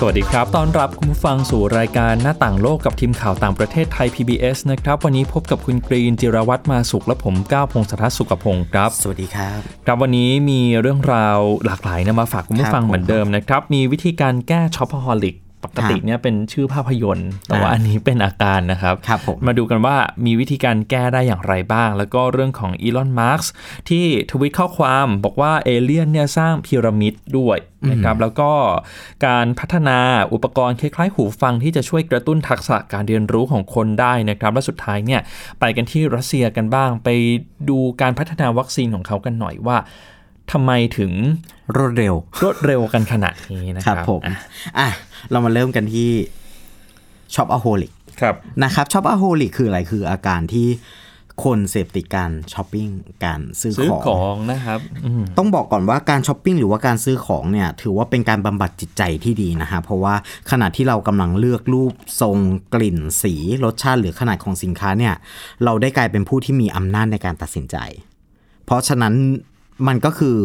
สวัสดีครับต้อนรับคุณผู้ฟังสู่รายการหน้าต่างโลกกับทีมข่าวต่างประเทศไทย PBS นะครับ วันนี้พบกับคุณกรีนจิรวัตรมาสุขและผมก้าวพงศธรสุขพงศ์ครับ สวัสดีครับ ครับวันนี้มีเรื่องราวหลากหลายนะมาฝากคุณผู้ฟังครับผมเหมือนเดิมนะครับ มีวิธีการแก้ shopaholic ปกติเนี่ยเป็นชื่อภาพยนตร์แต่ว่าอ่าอันนี้เป็นอาการนะครับครับผมมาดูกันว่ามีวิธีการแก้ได้อย่างไรบ้าง แล้วก็เรื่องของอีลอนมัสก์ที่ทวิตข้อความบอกว่าเอเลี่ยนเนี่ยสร้างพีระมิดด้วยนะครับแล้วก็การพัฒนาอุปกรณ์คล้ายๆ หูฟังที่จะช่วยกระตุ้นทักษะการเรียนรู้ของคนได้นะครับ และสุดท้ายเนี่ยไปกันที่รัสเซียกันบ้าง ไปดูการพัฒนาวัคซีนของเขากันหน่อยว่า ทำไมถึงรวดเร็ว รวดเร็วกันขนาดนี้นะคครัรับบผมอะเรามาเริ่มกันที่ shopaholic ครับนะครับ shopaholic คืออะไรคืออาการที่คนเสพติดการช้อปปิ้งการซื้อซื้อของของนะครับอืมต้องบอกก่อนว่าการช้อปปิ้งหรือว่าการซื้อของเนี่ย ถือว่าเป็นการบำบัดจิตใจที่ดีนะฮะเพราะว่าขณะที่เรากำลังเลือกรูปทรงกลิ่นสีรสชาติหรือขนาดของสินค้าเนี่ย เราได้กลายเป็นผู้ที่มีอำนาจในการตัดสินใจ เพราะฉะนั้น มันก็คือ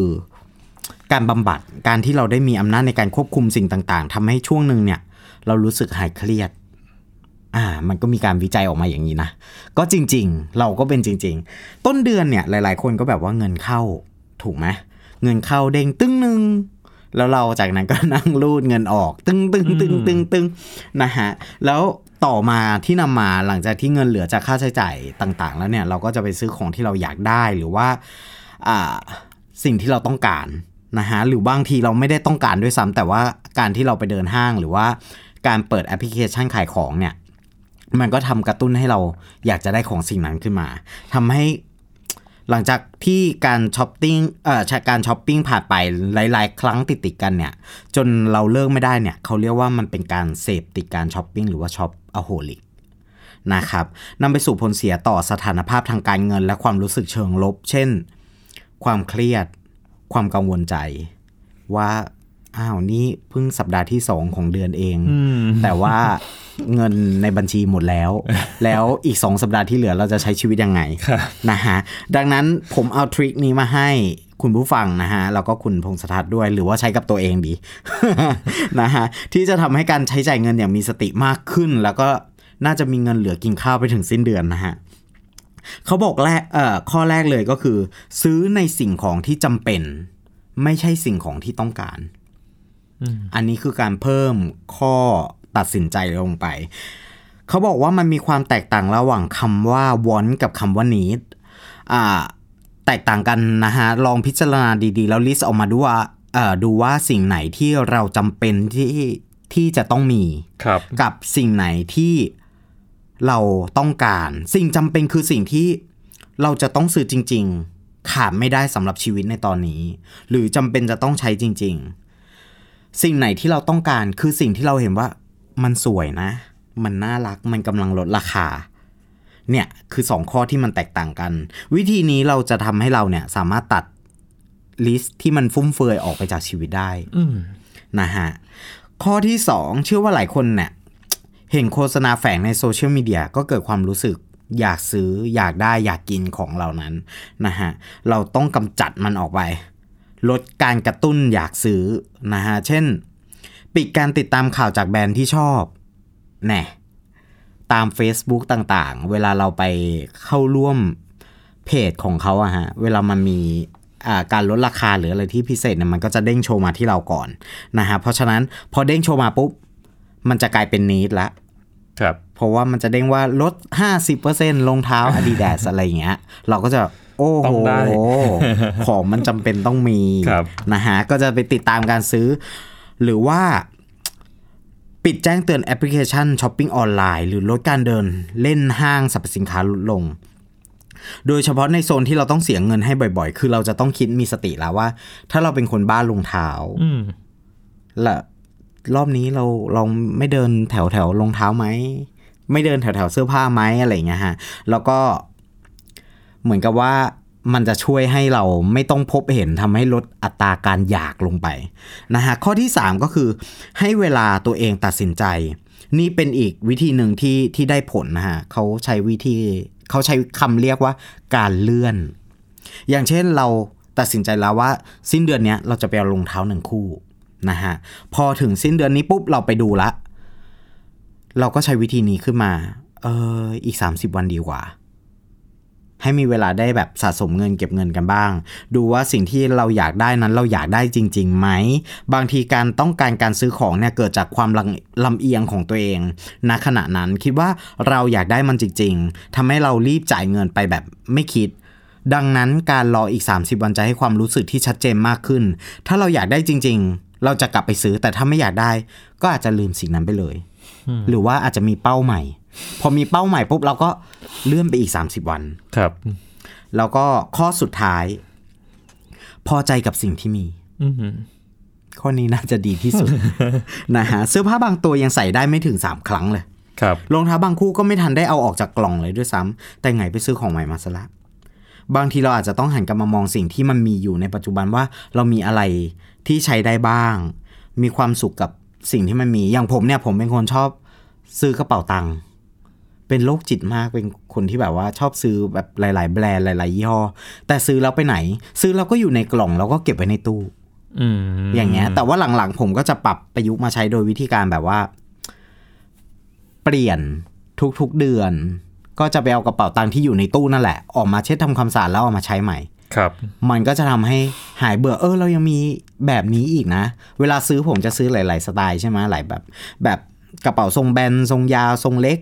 การบำบัดการที่เราได้มีอำนาจในการควบคุมสิ่งต่างๆทำให้ช่วงหนึ่งเนี่ย เรารู้สึกหายเครียด อ่า มันก็มีการวิจัยออกมาอย่างนี้นะ ก็จริง ๆ เราก็เป็นจริง ๆ ต้นเดือนเนี่ย หลาย ๆ คนก็แบบว่าเงินเข้าถูกไหมเงินเข้าเด้งตึ้งหนึ่งแล้วเราจากนั้นก็นั่งรูดเงินออก ตึ้งตึ้งตึ้งตึ้งตึ้งนะฮะแล้วต่อมาที่นำมาหลังจากที่เงินเหลือจากค่าใช้จ่ายต่าง ๆ แล้วเนี่ยเราก็จะไปซื้อของที่เราอยากได้หรือว่า สิ่งที่เราต้องการนะฮะหรือบางทีเราไม่ได้ต้องการด้วยซ้ำแต่ว่าการที่เราไปเดินห้างหรือว่าการเปิดแอปพลิเคชันขายของเนี่ย มันก็ทำกระตุ้นให้เราอยากจะได้ของสิ่งนั้นขึ้นมาทำให้หลังจากที่การช้อปปิ้งเอ่อการช้อปปิ้งผ่านไปหลาย ๆ ครั้งติดติดกันเนี่ย จนเราเลิกไม่ได้เนี่ยเขาเรียกว่ามันเป็นการเสพติดการช้อปปิ้งหรือว่า shopaholic นะครับนำไปสู่ผลเสียต่อสถานภาพทางการเงิน และความรู้สึกเชิงลบ เช่น ความเครียด ความกังวลใจ ว่าอ้าวนี่เพิ่งสัปดาห์ที่สองของเดือนเอง แต่ว่าเงินในบัญชีหมดแล้ว แล้วอีกสองสัปดาห์ที่เหลือเราจะใช้ชีวิตยังไงนะฮะดังนั้นผมเอาทริคนี้มาให้คุณผู้ฟังนะฮะแล้วก็คุณพงศธรด้วยหรือว่าใช้กับตัวเองดีนะฮะที่จะทำให้การใช้จ่ายเงินอย่างมีสติมากขึ้น แล้วก็น่าจะมีเงินเหลือกินข้าวไปถึงสิ้นเดือนนะฮะ เขาบอกแรกเอ่อข้อแรกเลยก็คือ ซื้อในสิ่งของที่จำเป็น ไม่ใช่สิ่งของที่ต้องการ อันนี้คือการเพิ่มข้อตัดสินใจลงไป เขาบอกว่ามันมีความแตกต่างระหว่างคำว่า want กับคำว่า need อ่าแตกต่างกันนะฮะ ลองพิจารณาดีๆ แล้วลิสต์ออกมาดูว่าเอ่อดูว่าสิ่งไหนที่เราจำเป็นที่ที่จะต้องมี ครับ กับสิ่งไหนที่ เราต้องการสิ่งจำเป็นคือสิ่งที่เราจะต้องซื้อจริง ๆ ขาดไม่ได้สำหรับชีวิตในตอนนี้ หรือจำเป็นจะต้องใช้จริง ๆ สิ่งไหนที่เราต้องการคือสิ่งที่เราเห็นว่ามันสวยนะ มันน่ารักมันกำลังลดราคา เนี่ยคือสองข้อที่มันแตกต่างกัน วิธีนี้เราจะทำให้เราเนี่ยสามารถตัดลิสต์ที่มันฟุ่มเฟือยออกไปจากชีวิตได้อืมนะฮะข้อที่2เชื่อว่าหลายคนเนี่ย เห็นโฆษณาแฝงในโซเชียลมีเดียก็เกิดความรู้สึกอยากซื้ออยากได้อยากกินของเหล่านั้นนะฮะเราต้องกำจัดมันออกไป ลดการกระตุ้นอยากซื้อนะฮะเช่น ปิดการติดตามข่าวจากแบรนด์ที่ชอบแน่ตาม Facebook ต่างๆ เวลาเราไปเข้าร่วมเพจของเขาอะฮะเวลามันมีอ่าการลดราคาหรืออะไรที่พิเศษเนี่ยมันก็จะเด้งโชว์มาที่เราก่อนนะฮะเพราะฉะนั้นพอเด้งโชว์มาปุ๊บมันจะกลายเป็นนีดละ ครับเพราะว่ามันจะเด้งว่าลด 50%รองเท้า Adidas อะไรอย่างเงี้ย เราก็จะโอ้ต้โหองได้ของมันจำเป็นต้องมีครับนะฮะก็จะไปติดตามการซื้อ หรือว่าปิดแจ้งเตือนแอปพลิเคชันช้อปปิ้งออนไลน์ หรือลดการเดินเล่นห้างสรรพสินค้าลดลง โดยเฉพาะในโซนที่เราต้องเสียเงินให้บ่อยๆ คือเราจะต้องคิดมีสติแล้วว่า ถ้าเราเป็นคนบ้ารองเท้าอืมและ รอบนี้เราเราไม่เดินแถวแถวรองเท้าไหมไม่เดินแถวแถวเสื้อผ้าไหมอะไรอย่างเงี้ยฮะแล้วก็เหมือนกับว่ามันจะช่วยให้เราไม่ต้องพบเห็นทำให้ลดอัตราการอยากลงไปนะฮะข้อที่ 3 ก็คือ ให้เวลาตัวเองตัดสินใจ นี่เป็นอีกวิธีหนึ่งที่ที่ได้ผลนะฮะเขาใช้วิธีเขาใช้คำเรียกว่าการเลื่อน อย่างเช่นเราตัดสินใจแล้วว่า สิ้นเดือนนี้เราจะไปเอารองเท้าหนึ่งคู่ นะฮะพอถึงสิ้นเดือนนี้ปุ๊บเราไปดูละ เราก็ใช้วิธีนี้ขึ้นมาเอออีก 30 วันดีกว่า ให้มีเวลาได้แบบสะสมเงินเก็บเงินกันบ้าง ดูว่าสิ่งที่เราอยากได้นั้นเราอยากได้จริงๆไหม บางทีการต้องการการซื้อของเนี่ยเกิดจากความลำเอียงของตัวเองณขณะนั้นคิดว่าเราอยากได้มันจริง ๆทำให้เรารีบจ่ายเงินไปแบบไม่คิดดังนั้นการรออีก 30 วันจะให้ความรู้สึกที่ชัดเจนมากขึ้น ถ้าเราอยากได้จริง ๆ เราจะกลับไปซื้อแต่ถ้าไม่อยากได้ ก็อาจจะลืมสิ่งนั้นไปเลย หรือว่าอาจจะมีเป้าใหม่ พอมีเป้าใหม่ปุ๊บเราก็เลื่อนไปอีก 30 วันครับ แล้วก็ข้อสุดท้าย พอใจกับสิ่งที่มีอืมข้อนี้น่าจะดีที่สุดนะฮะเสื้อผ้าบางตัวยังใส่ได้ไม่ถึง3ครั้งเลย ครับรองเท้าบางคู่ก็ไม่ทันได้เอาออกจากกล่องเลยด้วยซ้ำแต่ไงไปซื้อของใหม่มาซะละบางทีเราอาจจะต้องหันกลับมามองสิ่งที่มันมีอยู่ในปัจจุบันว่าเรามีอะไร ที่ใช้ได้บ้าง มีความสุขกับสิ่งที่มันมี อย่างผมเนี่ยผมเป็นคนชอบซื้อกระเป๋าตังค์เป็นโรคจิตมากเป็นคนที่แบบว่าชอบซื้อแบบหลาย ๆ แบรนด์หลาย ๆ ยี่ห้อ แต่ซื้อแล้วไปไหน ซื้อแล้วก็อยู่ในกล่องแล้วก็เก็บไว้ในตู้อืมอย่างเงี้ย แต่ว่าหลังๆ ผมก็จะปรับประยุกต์มาใช้โดยวิธีการแบบว่า เปลี่ยนทุกๆเดือน ก็จะไปเอากระเป๋าตังค์ที่อยู่ในตู้นั่นแหละ ออกมาเช็ดทำความสะอาดแล้วเอามาใช้ใหม่ ครับ มันก็จะทำให้หายเบื่อเออเรายังมีแบบนี้อีกนะ เวลาซื้อผมจะซื้อหลาย ๆ สไตล์ใช่ไหมหลายแบบ แบบกระเป๋าทรงแบนทรงยาวทรงเล็ก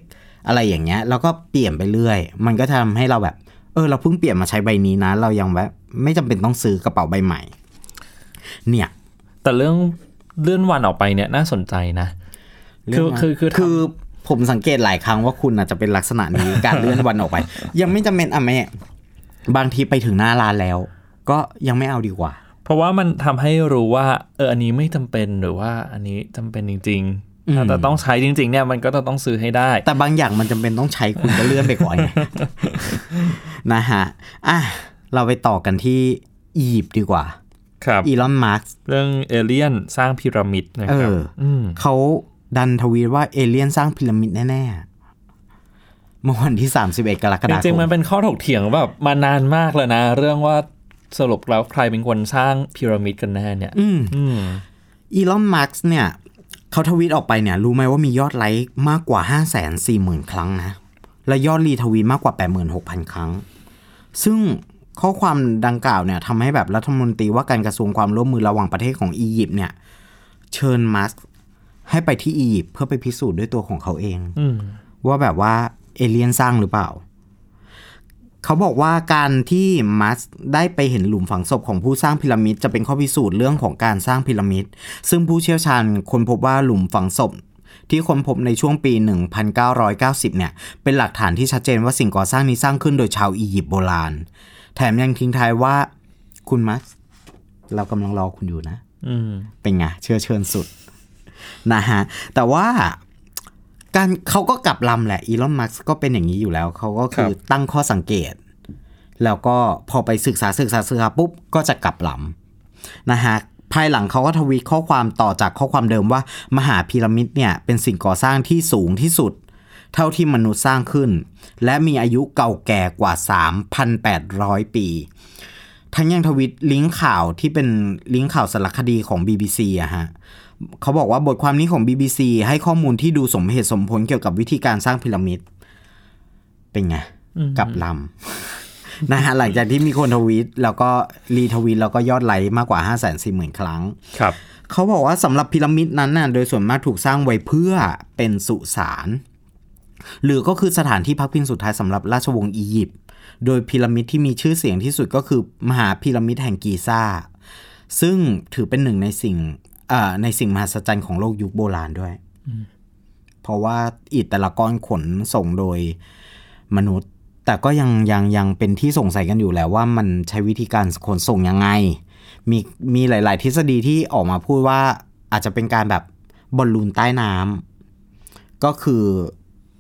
อะไรอย่างเงี้ย แล้วก็เปลี่ยนไปเรื่อย มันก็ทำให้เราแบบ เออ เราเพิ่งเปลี่ยนมาใช้ใบนี้นะ เรายังแบบไม่จำเป็นต้องซื้อกระเป๋าใบใหม่ เนี่ย แต่เรื่องเลื่อนวันออกไปเนี่ยน่าสนใจนะ คือคือคือคือผมสังเกตหลายครั้งว่าคุณอาจจะเป็นลักษณะนี้การเลื่อนวันออกไป ยังไม่จำเป็นอะแม่ บางทีไปถึงหน้าร้านแล้ว ก็ยังไม่เอาดีกว่า เพราะว่ามันทำให้รู้ว่า เอออันนี้ไม่จำเป็นหรือว่าอันนี้จำเป็นจริงอืมๆถ้าแต่ต้องใช้จริง ๆ เนี่ยมันก็จะต้องซื้อให้ได้ แต่บางอย่างมันจำเป็นต้องใช้คุณก็เลื่อนไปก่อนไงนะฮะอะเราไปต่อกันที่อียิปต์ดีกว่าครับอีลอนมัสก์เรื่องเอเลียนสร้างพีระมิดนะเอครับออเขาดันทวีตว่าเอเลี่ยนสร้างพีระมิดแน่ๆ เมื่อวันที่ 31 กรกจฎาคริงมๆมันเป็นข้อถกเถียงแบบมานานมากเลยนะ เรื่องว่าสรุปแล้วใครเป็นคนสร้างพีระมิดกันแน่เนี่ยอืมอืมอีลอนมัสก์เนี่ยเขาทวีตออกไปเนี่ย รู้ไหมว่ามียอดไลค์มากกว่า 5 4 0 0 0 0 ครั้งนะ และยอดรีทวีตมากกว่า 86,000 ครั้ง ซึ่งข้อความดังกล่าวเนี่ยทำให้แบบรัฐมนตรีว่าการกระทรวงความร่วมมือระหว่างประเทศของอียิปต์เนี่ย เชิญมาร์กให้ไปที่อียิปต์เพื่อไปพิสูจน์ด้วยตัวของเขาเองอืมว่าแบบว่า เอเลียนสร้างหรือเปล่า เขาบอกว่าการที่มัสได้ไปเห็นหลุมฝังศพของผู้สร้างพีระมิดจะเป็นข้อพิสูจน์เรื่องของการสร้างพีระมิด ซึ่งผู้เชี่ยวชาญค้นพบว่าหลุมฝังศพที่ค้นพบในช่วงปี 1990 เนี่ย เป็นหลักฐานที่ชัดเจนว่าสิ่งก่อสร้างนี้สร้างขึ้นโดยชาวอียิปต์โบราณ แถมยังทิ้งท้ายว่า คุณมัส เรากำลังรอคุณอยู่นะอืมเป็นไง เชื่อเชิญสุด นะฮะ แต่ว่า การเขาก็กลับลำแหละอีลอนมัสก็เป็นอย่างนี้อยู่แล้ว เขาก็คือครับตั้งข้อสังเกต แล้วก็พอไปศึกษาศึกษาศึกษาปุ๊บก็จะกลับลำนะฮะภายหลังเขาก็ทวีตข้อความต่อจากข้อความเดิมว่า มหาพีระมิดเนี่ยเป็นสิ่งก่อสร้างที่สูงที่สุด เท่าที่มนุษย์สร้างขึ้น และมีอายุเก่าแก่กว่า 3,800 ปี ทั้งยังทวิตลิงก์ข่าวที่เป็นลิงก์ข่าวสารคดีของ BBC อะฮะ เขาบอกว่าบทความนี้ของ BBC ให้ข้อมูลที่ดูสมเหตุสมผลเกี่ยวกับวิธีการสร้างพีระมิด เป็นไงกลับลำนะฮะหลังจากที่มีคนทวีต แล้วก็รีทวีตแล้วก็ยอดไลค์มากกว่า 5 4 0 0 0 0 ครั้ง ครับ เขาบอกว่าสำหรับพีระมิดนั้นน่ะโดยส่วนมากถูกสร้างไว้เพื่อเป็นสุสานหรือก็คือสถานที่พักพิงสุดท้ายสำหรับราชวงศ์อียิปต์โดยพีระมิดที่มีชื่อเสียงที่สุดก็คือมหาพีระมิดแห่งกีซ่าซึ่งถือเป็นหนึ่งในสิ่งเอ่อ ในสิ่งมหัศจรรย์ของโลกยุคโบราณด้วย เพราะว่าอิฐแต่ละก้อนขนส่งโดยมนุษย์ แต่ก็ยังยังยังเป็นที่สงสัยกันอยู่แหล้วว่ามันใช้วิธีการขนส่งยังไง มีมีหลาย ๆ ทฤษฎีที่ออกมาพูดว่าอาจจะเป็นการแบบบอลลูนใต้น้ำก็คือ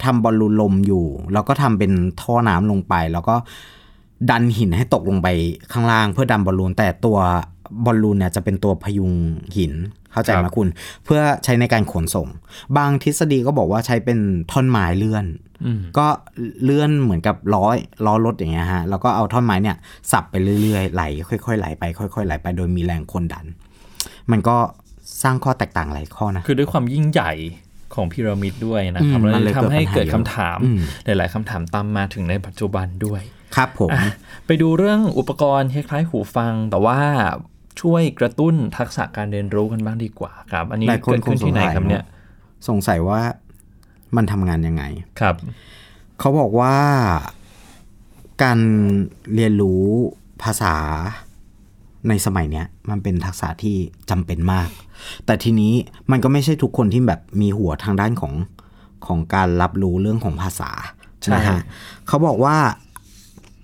ทำบอลลูนลมอยู่ แล้วก็ทำเป็นท่อน้ำลงไป แล้วก็ดันหินให้ตกลงไปข้างล่างเพื่อดันบอลลูนแต่ตัวบอลลูนเนี่ยจะเป็นตัวพยุงหิน เข้าใจไหมครับคุณ เพื่อใช้ในการขนส่ง บางทฤษฎีก็บอกว่าใช้เป็นท่อนไม้เลื่อนอืมก็เลื่อนเหมือนกับล้อล้อรถอย่างเงี้ยฮะแล้วก็เอาท่อนไม้เนี่ย สับไปเรื่อยๆไหลค่อยๆไหลไปค่อยๆไหลไปโดยมีแรงคนดัน มันก็สร้างข้อแตกต่างหลายข้อนะคือด้วยความยิ่งใหญ่ของพีระมิดด้วยนะครับอืมแล้วมันเลยทำให้เกิเกิดดปัคำญหาถามอืมหลาย ๆคำถามตามมาถึงในปัจจุบันด้วยครับผมอะไปดูเรื่องอุปกรณ์คล้ายๆหูฟัง แต่ว่า ช่วยกระตุ้นทักษะการเรียนรู้กันบ้างดีกว่าครับ อันนี้หลายคนเกิดขึ้นที่ไหนครับเนี่ย สงสัยว่ามันทำงานยังไงครับ เขาบอกว่าการเรียนรู้ภาษาในสมัยเนี้ยมันเป็นทักษะที่จำเป็นมาก แต่ทีนี้มันก็ไม่ใช่ทุกคนที่แบบมีหัวทางด้านของของการรับรู้เรื่องของภาษาใช่นะฮะเขาบอกว่า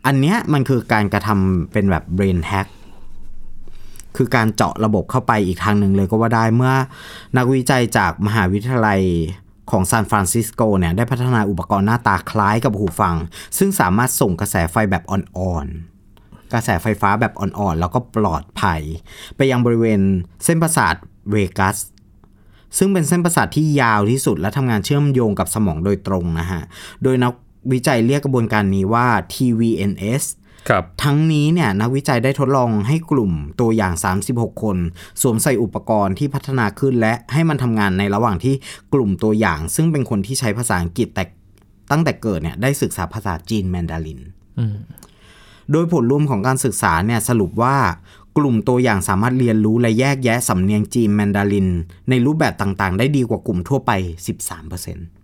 อันเนี้ยมันคือการกระทำเป็นแบบ brain hack คือการเจาะระบบเข้าไปอีกทางหนึ่งเลยก็ว่าได้เมื่อนักวิจัยจากมหาวิทยาลัยของซานฟรานซิสโกเนี่ยได้พัฒนาอุปกรณ์หน้าตาคล้ายกับหูฟัง ซึ่งสามารถส่งกระแสไฟแบบอ่อนๆ กระแสไฟฟ้าแบบอ่อนๆ แล้วก็ปลอดภัย ไปยังบริเวณเส้นประสาทเวกัสซึ่งเป็นเส้นประสาทที่ยาวที่สุดและทำงานเชื่อมโยงกับสมองโดยตรงนะฮะ โดยนักวิจัยเรียกกระบวนการนี้ว่า TVNS ทั้งนี้เนี่ยนักวิจัยได้ทดลองให้กลุ่มตัวอย่าง 36 คน สวมใส่อุปกรณ์ที่พัฒนาขึ้น และให้มันทำงานในระหว่างที่กลุ่มตัวอย่าง ซึ่งเป็นคนที่ใช้ภาษาอังกฤษแต่ตั้งแต่เกิดเนี่ยได้ศึกษาภาษาจีนแมนดารินอืมโดยผลรวมของการศึกษาเนี่ยสรุปว่ากลุ่มตัวอย่างสามารถเรียนรู้และแยกแยะสำเนียงจีนแมนดาริน ในรูปแบบต่างๆ ได้ดีกว่ากลุ่มทั่วไป 13%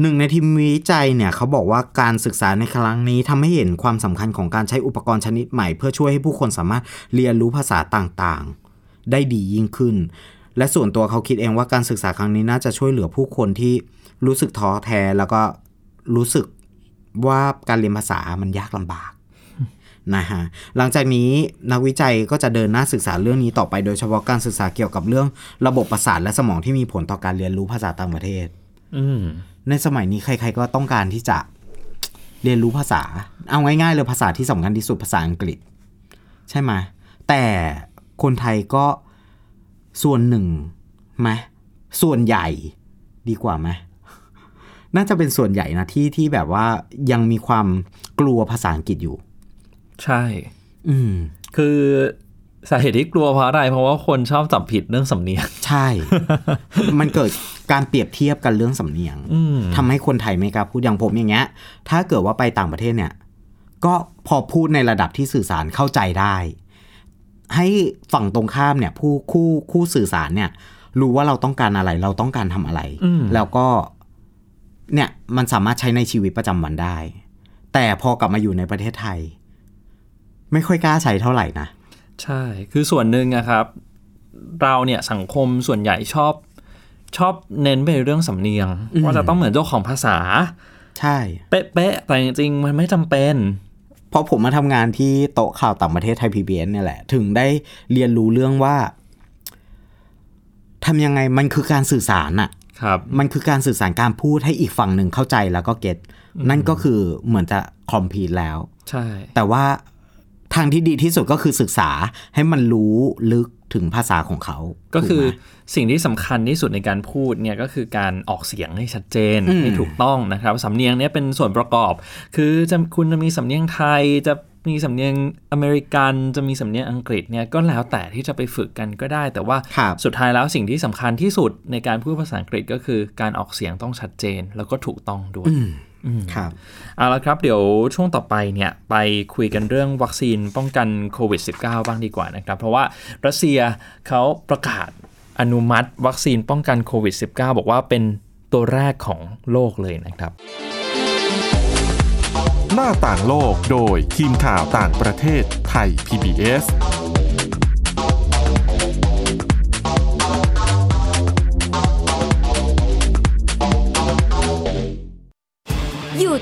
หนึ่งในทีมวิจัยเนี่ยเขาบอกว่าการศึกษาในครั้งนี้ทำให้เห็นความสำคัญของการใช้อุปกรณ์ชนิดใหม่ เพื่อช่วยให้ผู้คนสามารถเรียนรู้ภาษาต่างๆ ได้ดียิ่งขึ้น และส่วนตัวเขาคิดเองว่าการศึกษาครั้งนี้น่าจะช่วยเหลือผู้คนที่รู้สึกท้อแท้แล้วก็รู้สึกว่าการเรียนภาษามันยากลำบากนะฮะหลังจากนี้นักวิจัยก็จะเดินหน้าศึกษาเรื่องนี้ต่อไปโดยเฉพาะการศึกษาเกี่ยวกับเรื่องระบบประสาทและสมองที่มีผลต่อการเรียนรู้ภาษาต่างประเทศ ในสมัยนี้ใคร ๆ ก็ต้องการที่จะเรียนรู้ภาษา เอาง่ายๆเลยภาษาที่สำคัญที่สุดภาษาอังกฤษ ใช่ไหมแต่คนไทยก็ส่วนหนึ่งไหมส่วนใหญ่ดีกว่าไหมน่าจะเป็นส่วนใหญ่นะที่ที่แบบว่ายังมีความกลัวภาษาอังกฤษอยู่ ใช่ อืม คือ สาเหตุที่กลัวเพราะอะไร เพราะว่าคนชอบจับผิดเรื่องสำเนียง ใช่ มันเกิดการเปรียบเทียบกันเรื่องสำเนียงอืมทำให้คนไทยไม่กล้าพูดอย่างผมอย่างเงี้ย ถ้าเกิดว่าไปต่างประเทศเนี่ย ก็พอพูดในระดับที่สื่อสารเข้าใจได้ ให้ฝั่งตรงข้ามเนี่ย ผู้คู่คู่สื่อสารเนี่ย รู้ว่าเราต้องการอะไร เราต้องการทำอะไรอืมแล้วก็ เนี่ยมันสามารถใช้ในชีวิตประจำวันได้ แต่พอกลับมาอยู่ในประเทศไทย ไม่ค่อยกล้าใช้เท่าไหร่นะ ใช่ คือส่วนหนึ่งอะครับ เราเนี่ยสังคมส่วนใหญ่ชอบ ชอบเน้นไปเรื่องสำเนียงอืมว่าจะต้องเหมือนเจ้าของภาษา ใช่ เป๊ะๆ แต่จริงๆ มันไม่จำเป็นพอผมมาทำงานที่โต๊ะข่าวต่างประเทศไทย PBS เนี่ยแหละ ถึงได้เรียนรู้เรื่องว่าทำยังไงมันคือการสื่อสารอะครับมันคือการสื่อสารการพูดให้อีกฝั่งหนึ่งเข้าใจแล้วก็เก็ตนั่นก็คือเหมือนจะคอมพีแล้ว ใช่ แต่ว่า ทางที่ดีที่สุดก็คือศึกษาให้มันรู้ลึกถึงภาษาของเขา ก็คือถูไหมสิ่งที่สำคัญที่สุดในการพูดเนี่ยก็คือการออกเสียงให้ชัดเจนอืมให้ถูกต้องนะครับ สำเนียงเนี่ยเป็นส่วนประกอบ คือจะคุณจะมีสำเนียงไทยจะมีสำเนียงอเมริกันจะมีสำเนียงอังกฤษเนี่ยก็แล้วแต่ที่จะไปฝึกกันก็ได้ แต่ว่าครับสุดท้ายแล้วสิ่งที่สำคัญที่สุดในการพูดภาษาอังกฤษก็คือการออกเสียงต้องชัดเจน แล้วก็ถูกต้องด้วยอืม ครับเอาละครับเดี๋ยวช่วงต่อไปเนี่ยไปคุยกันเรื่องวัคซีนป้องกันโควิด -19 บ้างดีกว่านะครับ เพราะว่ารัสเซียเขาประกาศอนุมัติวัคซีนป้องกันโควิด -19 บอกว่าเป็นตัวแรกของโลกเลยนะครับ หน้าต่างโลกโดยทีมข่าวต่างประเทศไทย PBS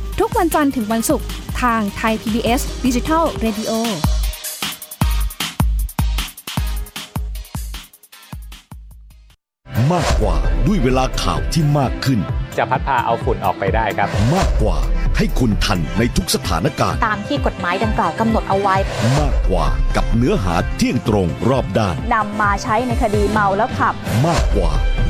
ทุกวันจันทร์ถึงวันศุกร์ทางไทย PBS Digital Radio มากกว่าด้วยเวลาข่าวที่มากขึ้น จะพัดพาเอาฝุ่นออกไปได้ครับ มากกว่าให้คุณทันในทุกสถานการณ์ ตามที่กฎหมายดังกล่าวกำหนดเอาไว้ มากกว่ากับเนื้อหาเที่ยงตรงรอบด้านนำมาใช้ในคดีเมาแล้วขับ มากกว่า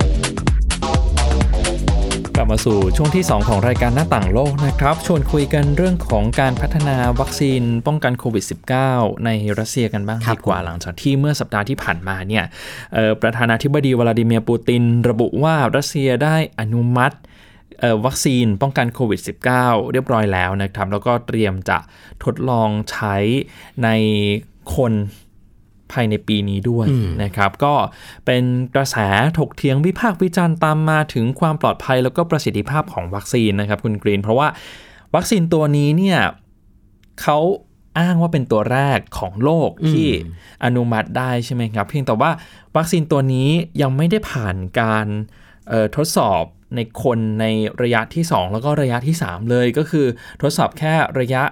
ก ลับมาสู่ช่วงที่ 2 ของรายการหน้าต่างโลกนะครับ ชวนคุยกันเรื่องของการพัฒนาวัคซีนป้องกันโควิด -19 ในรัสเซียกันบ้างครับดีกว่าหลังจากที่เมื่อสัปดาห์ที่ผ่านมาเนี่ยประธานาธิบดีวลาดิเมียร์ปูติน ระบุว่ารัสเซียได้อนุมัติวัคซีนป้องกันโควิด -19 เรียบร้อยแล้วนะครับ แล้วก็เตรียมจะทดลองใช้ในคน ภายในปีนี้ด้วยนะครับ ก็เป็นกระแสถกเถียงวิพากษ์วิจารณ์ตามมาถึงความปลอดภัยแล้วก็ประสิทธิภาพของวัคซีนนะครับคุณกรีน เพราะว่าวัคซีนตัวนี้เนี่ยเขาอ้างว่าเป็นตัวแรกของโลกที่อนุมัติได้ใช่ไหมครับ เพียงแต่ว่าวัคซีนตัวนี้ยังไม่ได้ผ่านการเอ่อทดสอบในคนในระยะที่ 2 แล้วก็ระยะที่ 3 เลยก็คือทดสอบแค่ระยะ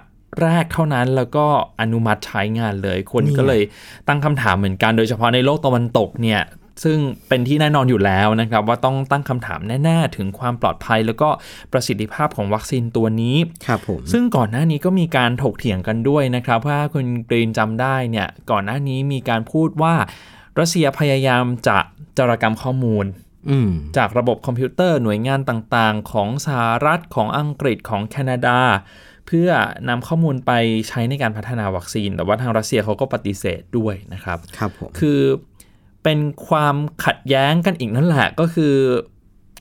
แรกเท่านั้นแล้วก็อนุมัติใช้งานเลย คนก็เลยตั้งคำถามเหมือนกัน โดยเฉพาะในโลกตะวันตกเนี่ยซึ่งเป็นที่แน่นอนอยู่แล้วนะครับ ว่าต้องตั้งคำถามแน่ ๆ ถึงความปลอดภัย แล้วก็ประสิทธิภาพของวัคซีนตัวนี้ครับผมซึ่งก่อนหน้านี้ก็มีการถกเถียงกันด้วยนะครับถ้าคุณกรีนจำได้เนี่ยก่อนหน้านี้มีการพูดว่ารัสเซียพยายามจะจารกรรมข้อมูลอืมจากระบบคอมพิวเตอร์หน่วยงานต่างๆ ของสหรัฐของอังกฤษของแคนาดาเพื่อนำข้อมูลไปใช้ในการพัฒนาวัคซีน แต่ว่าทางรัสเซียเขาก็ปฏิเสธด้วยนะครับครับผมคือเป็นความขัดแย้งกันอีกนั่นแหละก็คือ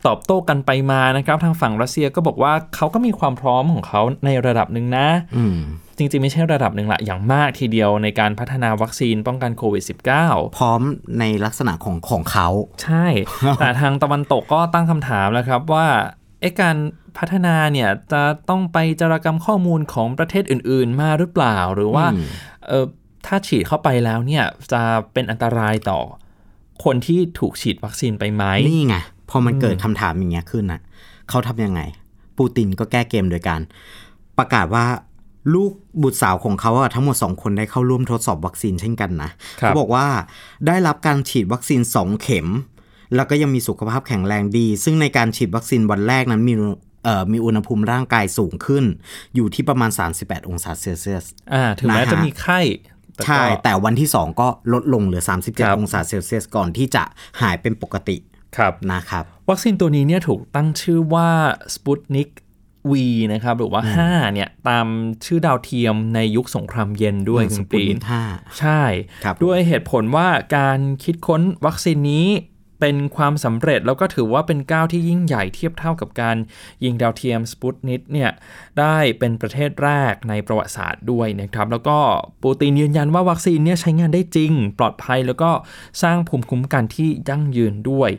ตอบโต้กันไปมานะครับ ทางฝั่งรัสเซียก็บอกว่าเขาก็มีความพร้อมของเขาในระดับหนึ่งนะอืมจริงๆ ไม่ใช่ระดับหนึ่งละอย่างมากทีเดียวในการพัฒนาวัคซีนป้องกันโควิด -19 พร้อมในลักษณะของของเขา ใช่ แต่ทางตะวันตกก็ตั้งคำถามแล้วครับว่าไอ้การพัฒนาเนี่ยจะต้องไปจารกรรมข้อมูลของประเทศอื่น ๆ มาหรือเปล่า หรือว่าอืมเออถ้าฉีดเข้าไปแล้วเนี่ยจะเป็นอันตรายต่อ คนที่ถูกฉีดวัคซีนไปไหมนี่ไงพอมันเกิดคำถามอย่างเงี้ยขึ้นน่ะเขาทำยังไง ปูตินก็แก้เกมโดยการ ประกาศว่าลูกบุตรสาวของเขาอะทั้งหมด 2 คนได้เข้าร่วมทดสอบวัคซีนเช่นกันนะครับเขาบอกว่าได้รับการฉีดวัคซีน 2 เข็ม แล้วก็ยังมีสุขภาพแข็งแรงดี ซึ่งในการฉีดวัคซีนวันแรกนั้นมีเอ่อ มีอุณหภูมิร่างกายสูงขึ้น อยู่ที่ประมาณ 38 องศาเซลเซียสอ่าถึงแม้นะฮะจะมีไข้แต่ก็ใช่ แต่วันที่ 2 ก็ลดลงเหลือครับ37 องศาเซลเซียสก่อนที่จะหายเป็นปกติครับนะครับ วัคซีนตัวนี้เนี่ยถูกตั้งชื่อว่า Sputnik V นะครับ หรือว่า 5 เนี่ย ตามชื่อดาวเทียมในยุคสงครามเย็นด้วยอืมคุณปีน Sputnik ห้าใช่ครับด้วยเหตุผลว่าการคิดค้นวัคซีนนี้ เป็นความสำเร็จแล้วก็ถือว่าเป็นก้าวที่ยิ่งใหญ่เทียบเท่ากับการยิงดาวเทียมสปุตนิกเนี่ยได้เป็นประเทศแรกในประวัติศาสตร์ด้วยนะครับ แล้วก็ปูตินยืนยันว่าวัคซีนเนี่ยใช้งานได้จริง ปลอดภัยแล้วก็สร้างภูมิคุ้มกันที่ยั่งยืนด้วย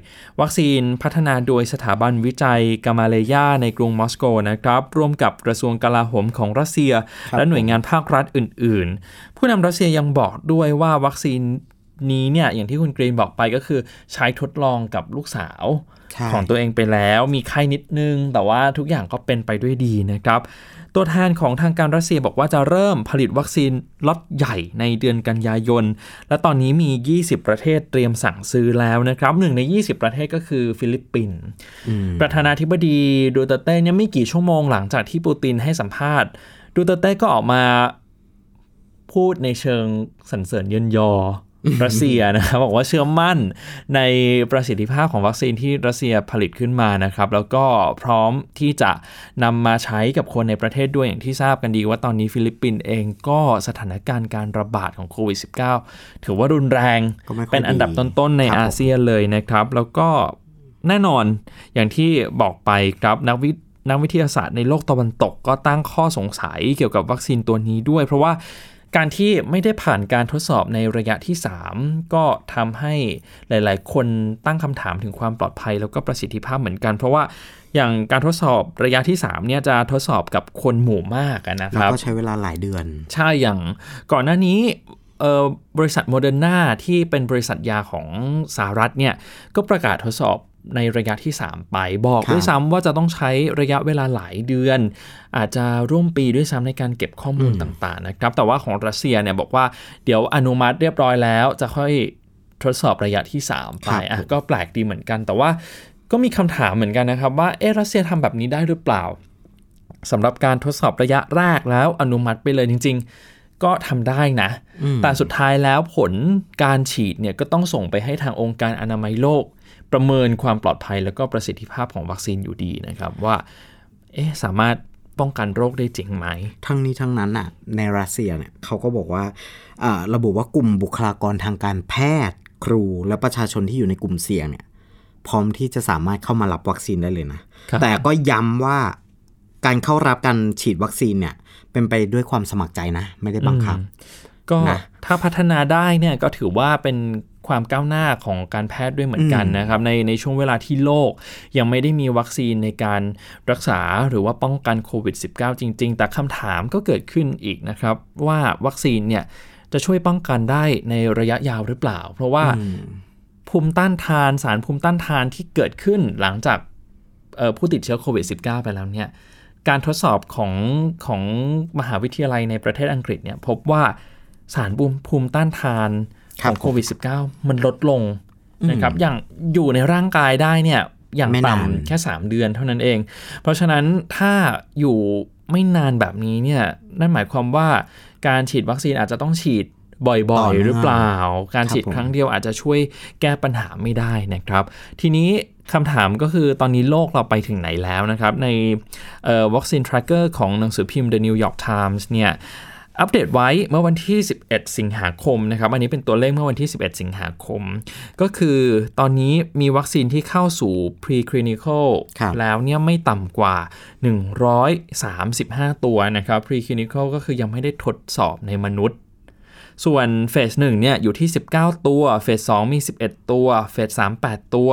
วัคซีนพัฒนาโดยสถาบันวิจัยกามาเลยาในกรุงมอสโกนะครับร่วมกับกระทรวงกลาโหมของรัสเซีย และหน่วยงานภาครัฐอื่น ๆ ผู้นำรัสเซียยังบอกด้วยว่าวัคซีน นี้เนี่ยอย่างที่คุณกรีนบอกไปก็คือใช้ทดลองกับลูกสาวใช่ของตัวเองไปแล้วมีไข้นิดนึง แต่ว่าทุกอย่างก็เป็นไปด้วยดีนะครับ ตัวแทนของทางการรัสเซียบอกว่าจะเริ่มผลิตวัคซีนล็อตใหญ่ในเดือนกันยายน และตอนนี้มี 20 ประเทศเตรียมสั่งซื้อแล้วนะครับหนึ่งใน 20 ประเทศก็คือฟิลิปปินส์ประธานาธิบดีดูเตอร์เต้เนี่ยไม่กี่ชั่วโมงหลังจากที่ปูตินให้สัมภาษณ์ดูเตอร์เต้ก็ออกมาพูดในเชิงสรรเสริญเยินยอ รัสเซียนะครับบอกว่าเชื่อมั่นในประสิทธิภาพของวัคซีนที่รัสเซียผลิตขึ้นมานะครับ แล้วก็พร้อมที่จะนำมาใช้กับคนในประเทศด้วยอย่างที่ทราบกันดีว่าตอนนี้ฟิลิปปินส์เองก็สถานการณ์การระบาดของโควิด -19 ถือว่ารุนแรงก็ไม่ค่อยเป็นอันดับดีต้น ๆ ในครับผมอาเซียนเลยนะครับ แล้วก็แน่นอนอย่างที่บอกไปครับนักวินักวิทยาศาสตร์ในโลกตะวันตกก็ตั้งข้อสงสัยเกี่ยวกับวัคซีนตัวนี้ด้วย เพราะว่า การที่ไม่ได้ผ่านการทดสอบในระยะที่ 3 ก็ทำให้หลาย ๆ คนตั้งคำถามถึงความปลอดภัยแล้วก็ประสิทธิภาพเหมือนกัน เพราะว่าอย่างการทดสอบระยะที่ 3 เนี่ยจะทดสอบกับคนหมู่มากอะนะคแล้วรับก็ใช้เวลาหลายเดือน ใช่อย่างก่อนหน้านี้เอ่อบริษัทโมเดอร์นาที่เป็นบริษัทยาของสหรัฐเนี่ยก็ประกาศทดสอบ ในระยะที่ 3 ไปบอกครับด้วยซ้ำว่าจะต้องใช้ระยะเวลาหลายเดือน อาจจะร่วมปีด้วยซ้ำในการเก็บข้อมูลต่างๆนะครับ แต่ว่าของรัสเซียเนี่ยบอกว่าเดี๋ยวอนุมัติเรียบร้อยแล้ว จะค่อยทดสอบระยะที่ 3 ไปอะก็แปลกดีเหมือนกัน แต่ว่าก็มีคำถามเหมือนกันนะครับ ว่าเอ๊ะรัสเซียทำแบบนี้ได้หรือเปล่าสำหรับการทดสอบระยะแรกแล้วอนุมัติไปเลยจริง ๆก็ทำได้นะ แต่สุดท้ายแล้วผลการฉีดเนี่ยก็ต้องส่งไปให้ทางองค์การอนามัยโลก ประเมินความปลอดภัยแล้วก็ประสิทธิภาพของวัคซีนอยู่ดีนะครับว่าเอ๊ะสามารถป้องกันโรคได้จริงไหม ทั้งนี้ทั้งนั้นน่ะในรัสเซียเนี่ยเขาก็บอกว่าอ่าระบุว่ากลุ่มบุคลากรทางการแพทย์ ครูและประชาชนที่อยู่ในกลุ่มเสี่ยงเนี่ยพร้อมที่จะสามารถเข้ามารับวัคซีนได้เลยนะครับแต่ก็ย้ำว่าการเข้ารับการฉีดวัคซีนเนี่ยเป็นไปด้วยความสมัครใจนะ ไม่ได้บังคับ ก็นะถ้าพัฒนาได้เนี่ยก็ถือว่าเป็นความก้าวหน้าของการแพทย์ด้วยเหมือนกันนะครับ ในในช่วงเวลาที่โลก ยังไม่ได้มีวัคซีนในการรักษาหรือว่าป้องกันโควิด -19 จริง ๆ แต่คำถามก็เกิดขึ้นอีกนะครับ ว่าวัคซีนเนี่ยจะช่วยป้องกันได้ในระยะยาวหรือเปล่า เพราะว่าภูมิต้านทานสารภูมิต้านทานที่เกิดขึ้นหลังจากเอ่อผู้ติดเชื้อโควิด -19 ไปแล้วเนี่ยการทดสอบของของมหาวิทยาลัยในประเทศอังกฤษเนี่ยพบว่า สารภูมิภูมิต้านทานคขรับองโควิด -19 มันลดลงนะครับอย่างอยู่ในร่างกายได้เนี่ยอย่างไม่นานต่ำแค่ 3 เดือนเท่านั้นเอง เพราะฉะนั้นถ้าอยู่ไม่นานแบบนี้เนี่ยนั่นหมายความว่าการฉีดวัคซีนอาจจะต้องฉีดบ่อยๆ หรือเปล่า การฉีดครับผมครั้งเดียวอาจจะช่วยแก้ปัญหาไม่ได้นะครับ ทีนี้คำถามก็คือตอนนี้โลกเราไปถึงไหนแล้วนะครับ ในวัคซีน tracker ของหนังสือพิมพ์ The New York Times เนี่ย อัปเดตไว้เมื่อวันที่ 11 สิงหาคมนะครับ อันนี้เป็นตัวเลขเมื่อวันที่ 11 สิงหาคม ก็คือตอนนี้มีวัคซีนที่เข้าสู่ preclinical ครับแล้วเนี่ยไม่ต่ำกว่า 135 ตัวนะครับ preclinical ก็คือยังไม่ได้ทดสอบในมนุษย์ ส่วนเฟส1เนี่ยอยู่ที่ 19 ตัว เฟส2มี 11 ตัว เฟส3 8 ตัว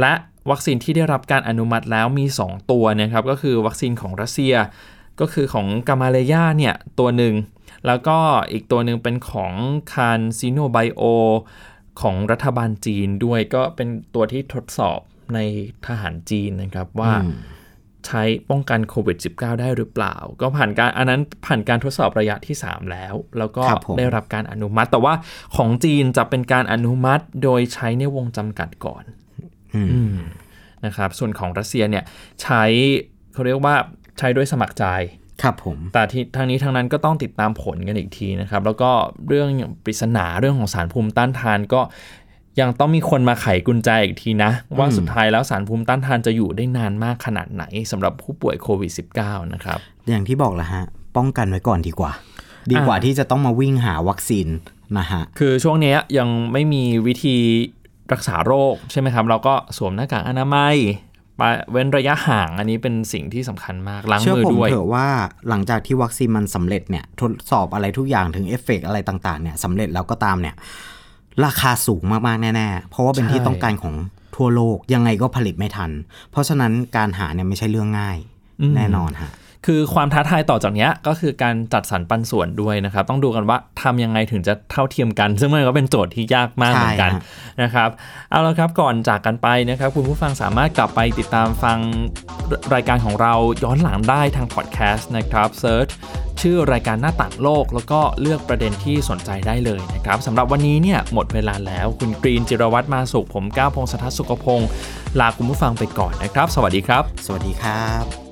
และวัคซีนที่ได้รับการอนุมัติแล้วมี 2 ตัวนะครับ ก็คือวัคซีนของรัสเซียก็คือของกามาเลยาเนี่ย ตัวหนึ่ง แล้วก็อีกตัวหนึ่งเป็นของคานซิโนไบโอของรัฐบาลจีนด้วยก็เป็นตัวที่ทดสอบในทหารจีนนะครับว่าใช้ป้องกันโควิด -19 ได้หรือเปล่า ก็ผ่านการอันนั้นผ่านการทดสอบระยะที่ 3 แล้ว แล้วก็ครับผมได้รับการอนุมัติ แต่ว่าของจีนจะเป็นการอนุมัติโดยใช้ในวงจำกัดก่อนอืมอืมนะครับ ส่วนของรัสเซียเนี่ยใช้เขาเรียกว่าใช้ด้วยสมัครใจ ครับผม แต่ที่ทางนี้ทางนั้นก็ต้องติดตามผลกันอีกทีนะครับ แล้วก็เรื่องอย่างปริศนาเรื่องของสารภูมิต้านทานก็ยังต้องมีคนมาไขกุญแจอีกทีนะ ว่าสุดท้ายแล้วสารภูมิต้านทานจะอยู่ได้นานมากขนาดไหนสำหรับผู้ป่วยโควิด -19 นะครับ อย่างที่บอกแหละฮะ ป้องกันไว้ก่อนดีกว่า ดีกว่าอ่าที่จะต้องมาวิ่งหาวัคซีนนะฮะ คือช่วงเนี้ยยังไม่มีวิธีรักษาโรคใช่ไหมครับ เราก็สวมหน้ากากอนามัยไป เว้นระยะห่างอันนี้เป็นสิ่งที่สำคัญมากล้างเชื่อมือผมด้วยเถอะว่าหลังจากที่วัคซีนมันสำเร็จเนี่ยทดสอบอะไรทุกอย่างถึงเอฟเฟกต์อะไรต่างๆเนี่ยสำเร็จแล้วก็ตามเนี่ย ราคาสูงมากๆแน่ๆ เพราะว่าเป็นที่ใช่ต้องการของทั่วโลกยังไงก็ผลิตไม่ทัน เพราะฉะนั้นการหาเนี่ยไม่ใช่เรื่องง่าย แน่นอนฮะ คือความท้าทายต่อจากเนี้ยก็คือการจัดสรรปันส่วนด้วยนะครับ ต้องดูกันว่าทำยังไงถึงจะเท่าเทียมกัน ซึ่งมันก็เป็นโจทย์ที่ยากมากเหมือนกันใช่ฮะนะครับ เอาละครับก่อนจากกันไปนะครับ คุณผู้ฟังสามารถกลับไปติดตามฟังรายการของเราย้อนหลังได้ทางพอดแคสต์นะครับ search ชื่อรายการหน้าต่างโลก แล้วก็เลือกประเด็นที่สนใจได้เลยนะครับสำหรับวันนี้เนี่ยหมดเวลาแล้วคุณกรีนจิรวัตรมาสุขผมก้าวพงศธรสุขพงศ์ลาคุณผู้ฟังไปก่อนนะครับ สวัสดีครับ สวัสดีครับ